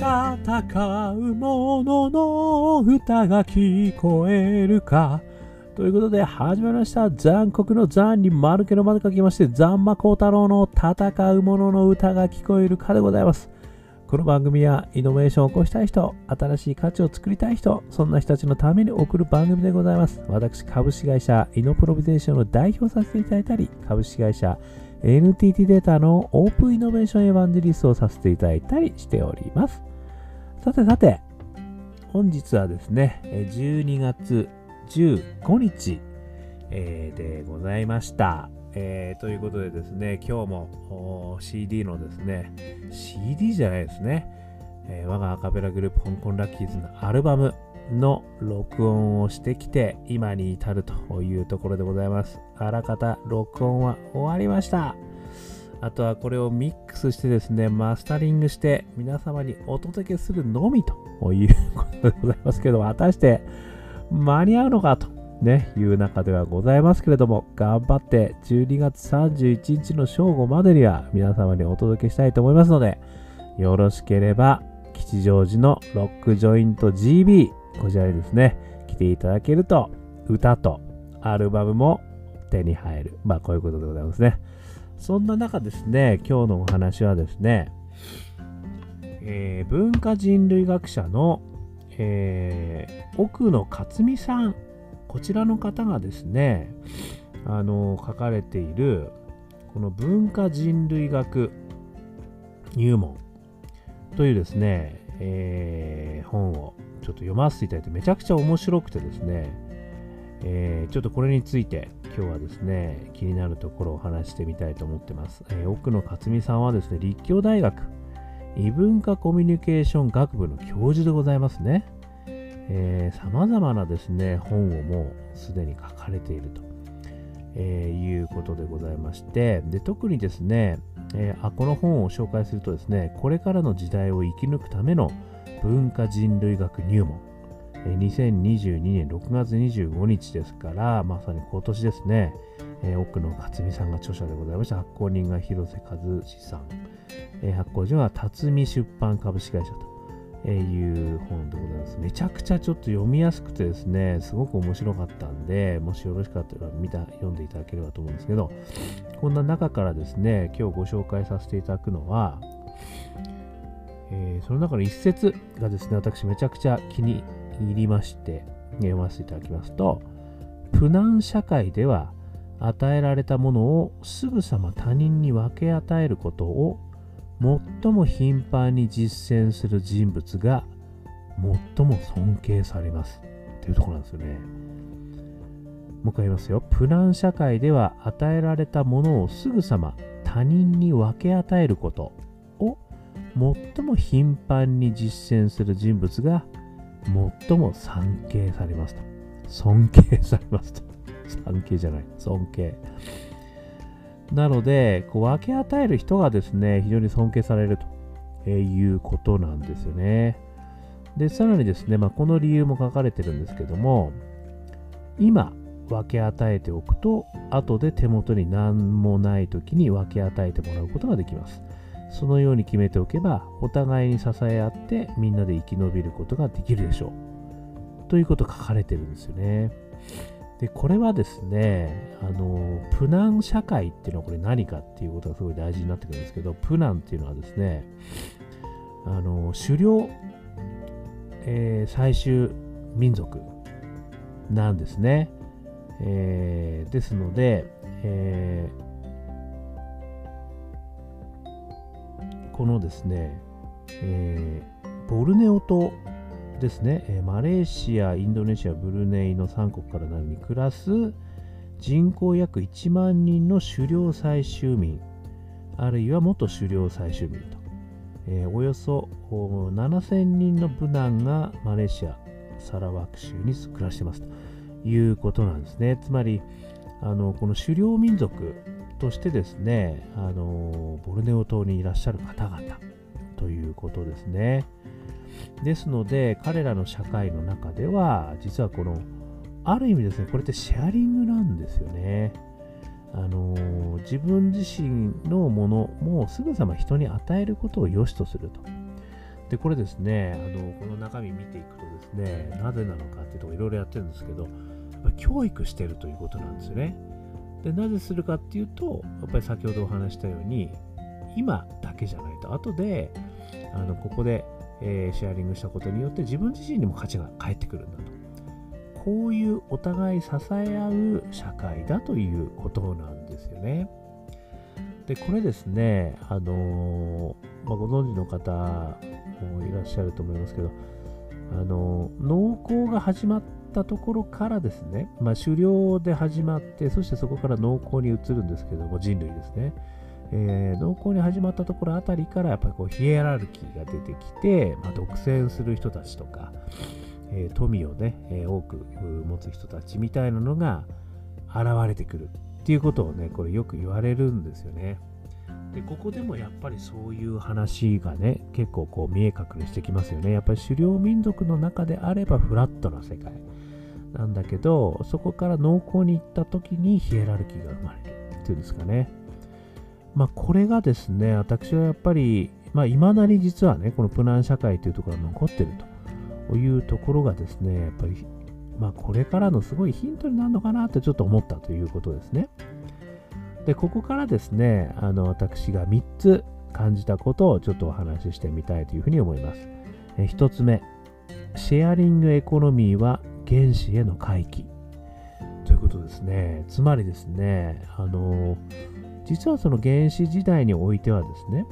戦う者の歌が聞こえるか。ということで始まりました。残酷の残に丸けの丸書きまして、残魔高太郎の戦う者の歌が聞こえるかでございます。この番組はイノベーションを起こしたい人、新しい価値を作りたい人、そんな人たちのために送る番組でございます。私、株式会社イノプロビゼーションの代表させていただいたり、株式会社 NTT データのオープンイノベーションエヴァンジリストをさせていただいたりしております。さてさて、本日はですね、12月15日、でございました。えー、ということでですね、今日も CD のですね、CD じゃないですね、えー、我がアカペラグループ香港ラッキーズのアルバムの録音をしてきて、今に至るというところでございます。あらかた録音は終わりました。あとはこれをミックスしてですね、マスタリングして皆様にお届けするのみということでございますけど、果たして間に合うのかと、ね、いう中ではございますけれども、頑張って12月31日の正午までには皆様にお届けしたいと思いますので、よろしければ吉祥寺のロックジョイント GB、こちらにですね、来ていただけると、歌とアルバムも手に入る。まあ、こういうことでございますね。そんな中ですね、今日のお話はですね、えー、文化人類学者の、えー、奥野克美さん、こちらの方がですね、あの書かれている、この文化人類学入門というですね、えー、本をちょっと読ませていただいてめちゃくちゃ面白くてですね、えー、ちょっとこれについて今日はですね、気になるところをお話してみたいと思ってます。えー、奥野克美さんはですね、立教大学異文化コミュニケーション学部の教授でございますね。えー、様々なですね、本をもうすでに書かれていると、えー、いうことでございまして、で特にですね、えー、あこの本を紹介するとですね、これからの時代を生き抜くための文化人類学入門、2022年6月25日ですから、まさに今年ですね、えー、奥野克美さんが著者でございました。発行人が広瀬和志さん、えー、発行人は辰巳出版株式会社という本でございます。めちゃくちゃちょっと読みやすくてですね、すごく面白かったんで、もしよろしかったら見た読んでいただければと思うんですけど、こんな中からですね、今日ご紹介させていただくのは、えー、その中の一節がですね、私めちゃくちゃ気に入りまして、読ませていただきますと、プナン社会では与えられたものをすぐさま他人に分け与えることを最も頻繁に実践する人物が最も尊敬されます。というところなんですよね。もう一回言いますよ。プラン社会では与えられたものをすぐさま他人に分け与えることを最も頻繁に実践する人物が最も尊敬されますと。尊敬されますと。尊敬じゃない。尊敬。なので、こう分け与える人がですね、非常に尊敬されるということなんですよね。で、さらにですね、まあ、この理由も書かれてるんですけども、今分け与えておくと、後で手元に何もない時に分け与えてもらうことができます。そのように決めておけば、お互いに支え合ってみんなで生き延びることができるでしょう。ということ書かれてるんですよね。で、これはですね、あの、プナン社会っていうのはこれ何かっていうことがすごい大事になってくるんですけど、プナンっていうのはですね、あの、狩猟、えー、採集民族なんですね。えー、ですので、えーこのですね、えー、ボルネオ島ですね、え、マレーシア、インドネシア、ブルネイの3国からなるに暮らす人口約1万人の狩猟採集民、あるいは元狩猟採集民と、えー、およそ7000人のブナンがマレーシア、サラワーク州に暮らしていますということなんですね。つまり、あのこの狩猟民族としてですね、あのボルネオ島にいらっしゃる方々ということですね。ですので、彼らの社会の中では、実はこの、ある意味ですね、これってシェアリングなんですよね。あの自分自身のものもすぐさま人に与えることを良しとすると。で、これですね、あのこの中身見ていくとですね、なぜなのかっていうとこいろいろやってるんですけど、やっぱ教育してるということなんですよね。で、なぜするかっていうと、やっぱり先ほどお話したように、今だけじゃないと、後で、あのここで、えー、シェアリングしたことによって自分自身にも価値が返ってくるんだと。こういうお互い支え合う社会だということなんですよね。で、これですね、あのー、まあ、ご存知の方もいらっしゃると思いますけど、あの、農耕が始まったところからですね、まあ、狩猟で始まって、そしてそこから農耕に移るんですけども、人類ですね。えー、農耕に始まったところあたりからやっぱりこうヒエラルキーが出てきて、まあ、独占する人たちとか、えー、富をね、えー、多く持つ人たちみたいなのが現れてくるっていうことをね、これよく言われるんですよね。で、ここでもやっぱりそういう話がね、結構こう見え隠れしてきますよね。やっぱり狩猟民族の中であればフラットな世界なんだけど、そこから農耕に行った時にヒエラルキーが生まれるっていうんですかね。まあこれがですね、私はやっぱり、まあ未だに実はね、このプナン社会というところが残ってるというところがですね、やっぱりまあ、これからのすごいヒントになるのかなってちょっと思ったということですね。で、ここからですね、あの私が3つ感じたことをちょっとお話ししてみたいというふうに思います。え1つ目、シェアリングエコノミーは原子への回帰。ということですね。つまりですね、あの、実はその原始時代においてはですね、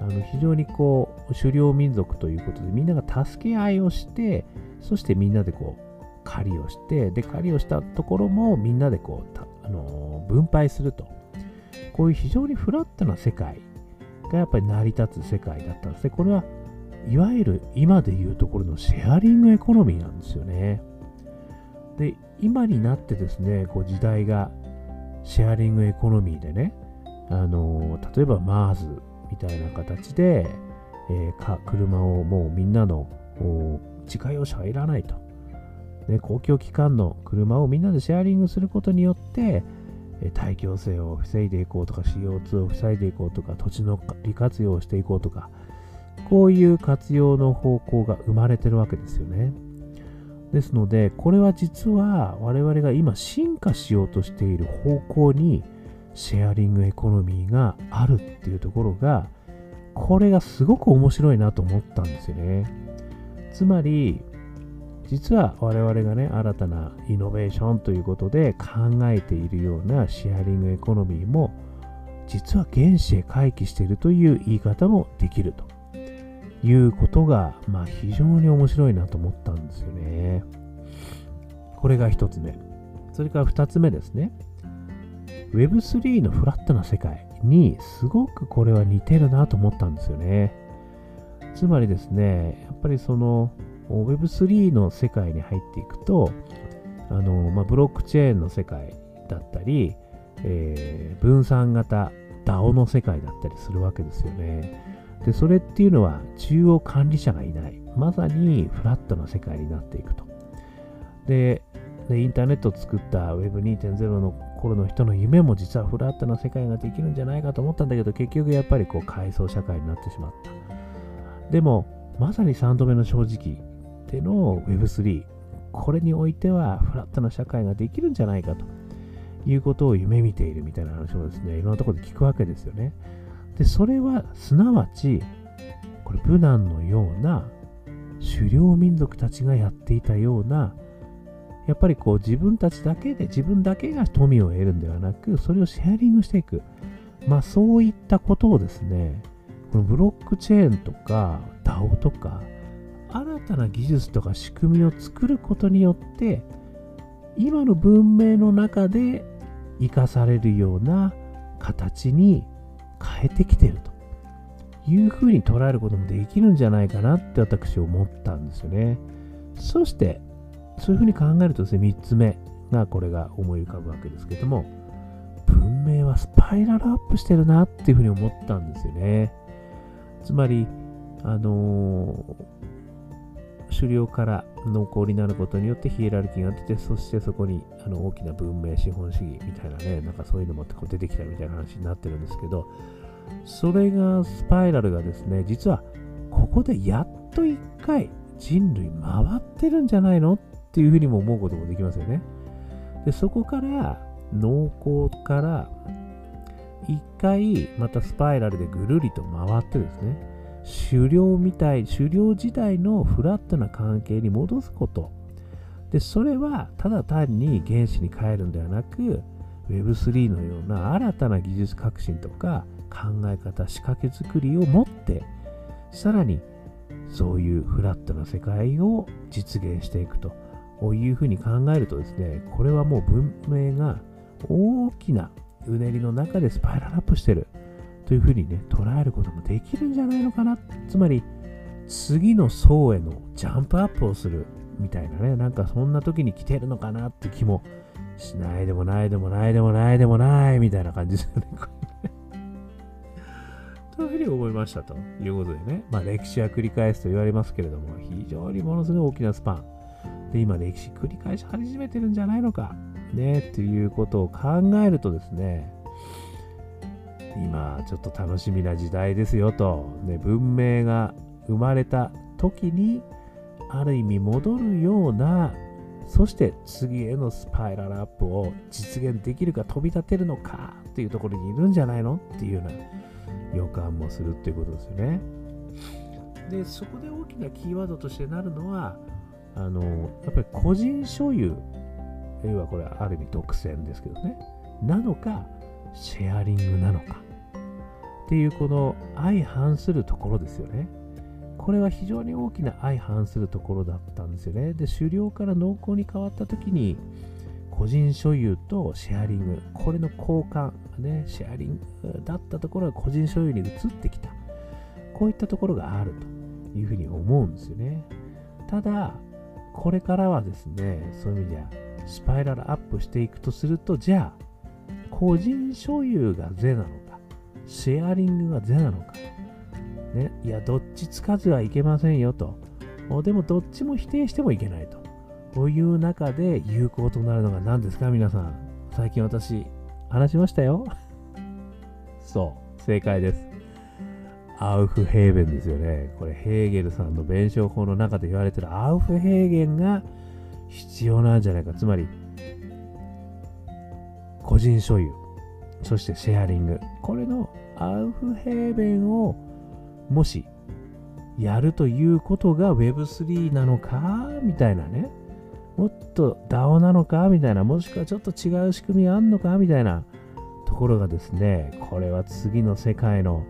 あの非常にこう狩猟民族ということでみんなが助け合いをしてそしてみんなでこう狩りをして、で、狩りをしたところもみんなでこう、あの分配すると。こういう非常にフラットな世界がやっぱり成り立つ世界だったんですね。これはいわゆる今でいうところのシェアリングエコノミーなんですよね。で、今になってですね、こう時代がシェアリングエコノミーでね、あの例えば MARS みたいな形で、えー、か車をもうみんなの自家用車はいらないと。ね、公共機関の車をみんなでシェアリングすることによって、大気汚染を防いでいこうとか CO2 を防いでいこうとか土地の利活用をしていこうとかこういう活用の方向が生まれてるわけですよね。ですのでこれは実は我々が今進化しようとしている方向にシェアリングエコノミーがあるっていうところがこれがすごく面白いなと思ったんですよね。つまり実は我々がね、新たなイノベーションということで考えているようなシェアリングエコノミーも、実は原子へ回帰しているという言い方もできるということが、まあ、非常に面白いなと思ったんですよね。これが一つ目。それから二つ目ですね。Web3 のフラットな世界にすごくこれは似てるなと思ったんですよね。つまりですね、やっぱりその Web3 の世界に入っていくと、あのまあ、ブロックチェーンの世界だったり、えー、分散型 DAO の世界だったりするわけですよね。で、それっていうのは中央管理者がいない。まさにフラットな世界になっていくと。で、でインターネットを作った Web2.0 の頃の人の夢も実はフラットな世界ができるんじゃないかと思ったんだけど、結局やっぱりこう階層社会になってしまった。でも、まさに3度目の正直、ての Web3、これにおいてはフラットな社会ができるんじゃないかということを夢見ているみたいな話をですね、いろんなところで聞くわけですよね。で、それはすなわち、これ、ブナンのような狩猟民族たちがやっていたような、やっぱりこう自分たちだけで、自分だけが富を得るんではなく、それをシェアリングしていく。まあそういったことをですね、このブロックチェーンとか DAO とか、新たな技術とか仕組みを作ることによって今の文明の中で生かされるような形に変えてきてるというふうに捉えることもできるんじゃないかなって私思ったんですよね。そしてそういうふうに考えるとですね3つ目がこれが思い浮かぶわけですけども文明はスパイラルアップしてるなっていうふうに思ったんですよね。つまりあのー狩猟から農耕になることによってヒエラルキーが出て、そしてそこにあの大きな文明、資本主義みたいなね、なんかそういうのもこう出てきたみたいな話になってるんですけど、それがスパイラルがですね、実はここでやっと一回人類回ってるんじゃないのっていうふうにも思うこともできますよね。で、そこから農耕から一回またスパイラルでぐるりと回ってですね、狩猟みたい、狩猟時代のフラットな関係に戻すこと。で、それはただ単に原子に変えるんではなく、Web3 のような新たな技術革新とか考え方、仕掛け作りを持って、さらにそういうフラットな世界を実現していくというふうに考えるとですね、これはもう文明が大きなうねりの中でスパイラルアップしてるというふうにね、捉えることもできるんじゃないのかな。つまり、次の層へのジャンプアップをするみたいなね、なんかそんな時に来てるのかなって気もしないでもないでもないでもないでもないみたいな感じですよね。というふうに思いましたということでね、まあ歴史は繰り返すと言われますけれども、非常にものすごい大きなスパン。で、今歴史繰り返し始めてるんじゃないのか。ね、ということを考えるとですね、今ちょっと楽しみな時代ですよと、ね、文明が生まれた時にある意味戻るようなそして次へのスパイラルアップを実現できるか飛び立てるのかっていうところにいるんじゃないのっていうような予感もするっていうことですよね。で、そこで大きなキーワードとしてなるのは、あの、やっぱり個人所有、要はこれはある意味独占ですけどね、なのか、シェアリングなのか、っていうこの相反するところですよね。これは非常に大きな相反するところだったんですよね。で、狩猟から農耕に変わった時に、個人所有とシェアリング、これの交換、ね、シェアリングだったところが個人所有に移ってきた。こういったところがあるというふうに思うんですよね。ただ、これからはですね、そういう意味では、スパイラルアップしていくとすると、じゃあ、個人所有が是なのか、シェアリングが是なのか、ね、いや、どっちつかずはいけませんよと。でも、どっちも否定してもいけないと。こういう中で有効となるのが何ですか、皆さん。最近私、話しましたよ。そう、正解です。アウフヘーベンですよね。これ、ヘーゲルさんの弁証法の中で言われてるアウフヘーゲンが必要なんじゃないか。つまり、個人所有、そしてシェアリング。これのアウフヘーベンをもしやるということが Web3 なのか？みたいなね。もっと DAO なのか？みたいな。もしくはちょっと違う仕組みあるのか？みたいなところがですね、これは次の世界の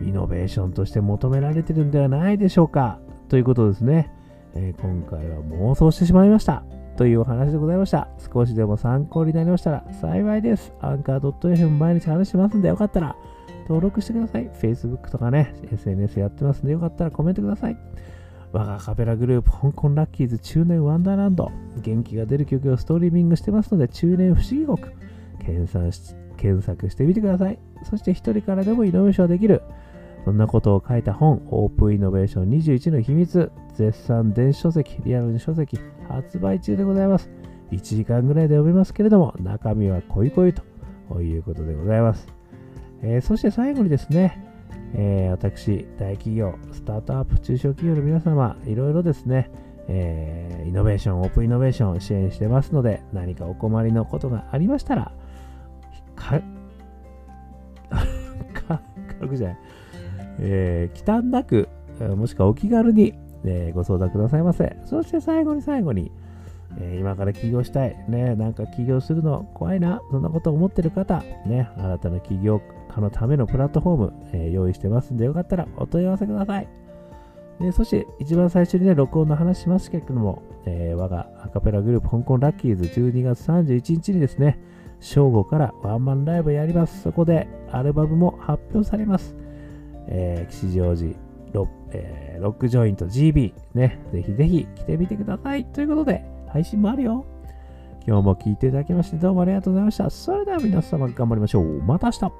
イノベーションとして求められてるんではないでしょうか？ということですね。えー、今回は妄想してしまいました。というお話でございました。少しでも参考になりましたら幸いです。アンカー .fm 毎日話しますんでよかったら登録してください。Facebook とかね、SNS やってますんでよかったらコメントください。我がカペラグループ、香港ラッキーズ中年ワンダーランド、元気が出る曲をストリーミングしてますので、中年不思議国、検索検索してみてください。そして一人からでもイノベーションできる。そんなことを書いた本、オープンイノベーション21の秘密、絶賛電子書籍、リアルに書籍、発売中でございます。1時間ぐらいで読めますけれども、中身は濃い濃いということでございます。えー、そして最後にですね、えー、私、大企業、スタートアップ、中小企業の皆様、いろいろですね、えー、イノベーション、オープンイノベーションを支援してますので、何かお困りのことがありましたら、か、か、軽くじゃない、えー、忌憚なく、もしくはお気軽に、えー、ご相談くださいませ。そして最後に最後に、えー、今から起業したい、ね、なんか起業するの怖いな、そんなこと思ってる方、ね、新たな起業家のためのプラットフォーム、え、用意してますんで、よかったらお問い合わせください。でそして、一番最初にね、録音の話しますけれども、え、我がアカペラグループ香港ラッキーズ12月31日にですね、正午からワンマンライブやります。そこでアルバムも発表されます。えー、吉祥寺ロ,、えー、ロックジョイント GB、ね、ぜひぜひ来てみてください。ということで、配信もあるよ。今日も聞いていただきましてどうもありがとうございました。それでは皆様頑張りましょう。また明日